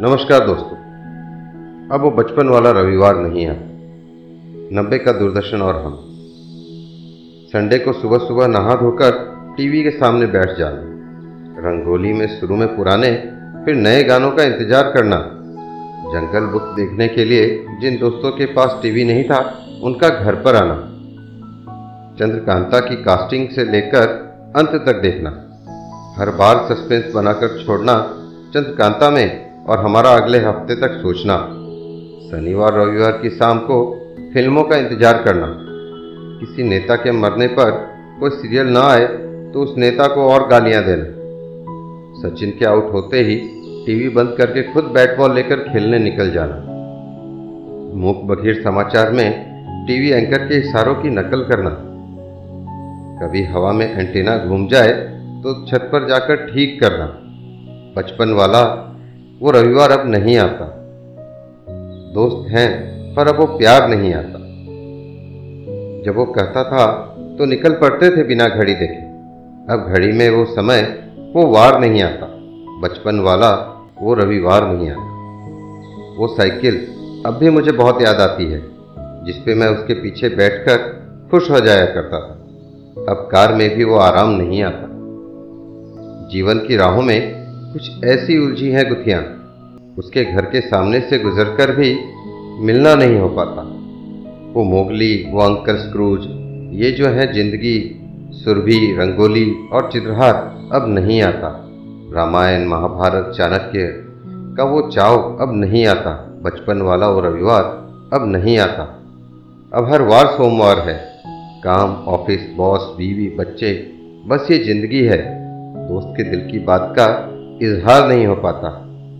नमस्कार दोस्तों। अब वो बचपन वाला रविवार नहीं है। नब्बे का दूरदर्शन और हम। संडे को सुबह सुबह नहा धोकर टीवी के सामने बैठ जाना। रंगोली में शुरू में पुराने, फिर नए गानों का इंतज़ार करना। जंगल बुक देखने के लिए जिन दोस्तों के पास टीवी नहीं था, उनका घर पर आना। चंद्रकांता की कास्टिंग से लेकर अंत तक देखना। हर बार सस्पेंस बनाकर छोड़ना चंद्रकांता में और हमारा अगले हफ़्ते तक सोचना। शनिवार, रविवार की शाम को फ़िल्मों का इंतज़ार करना। किसी नेता के मरने पर कोई सीरियल ना आए तो उस नेता को और गालियाँ देना। सचिन के आउट होते ही टीवी बंद करके खुद बैट बॉल लेकर खेलने निकल जाना। मूक बघीर समाचार में टीवी एंकर के इशारों की नकल करना। कभी हवा में एंटीना घूम जाए तो छत पर जाकर ठीक करना। बचपन वाला वो रविवार अब नहीं आता। दोस्त हैं, पर अब वो प्यार नहीं आता। जब वो कहता था तो निकल पड़ते थे बिना घड़ी देखे। अब घड़ी में वो समय, वो वार नहीं आता। बचपन वाला, वो रविवार नहीं आता। वो साइकिल, अब भी मुझे बहुत याद आती है जिस पे मैं उसके पीछे बैठकर खुश हो जाया करता था। अब कार में भी वो आराम नहीं आता। जीवन की राहों में कुछ ऐसी उलझी हैं गुथियाँ उसके घर के सामने से गुजरकर भी मिलना नहीं हो पाता। वो मोगली, वो अंकल स्क्रूज, ये जो है ज़िंदगी, सुरभि, रंगोली और चित्रहार, अब नहीं आता। रामायण, महाभारत, चाणक्य का वो चाव अब नहीं आता। बचपन वाला वो रविवार अब नहीं आता। अब हर वार सोमवार है। काम, ऑफ़िस, बॉस, बीवी, बच्चे, बस ये ज़िंदगी है। दोस्त के दिल की बात का इजहार नहीं हो पाता।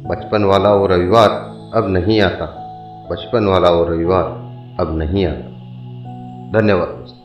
बचपन वाला वो रविवार अब नहीं आता। बचपन वाला वो रविवार अब नहीं आता। धन्यवाद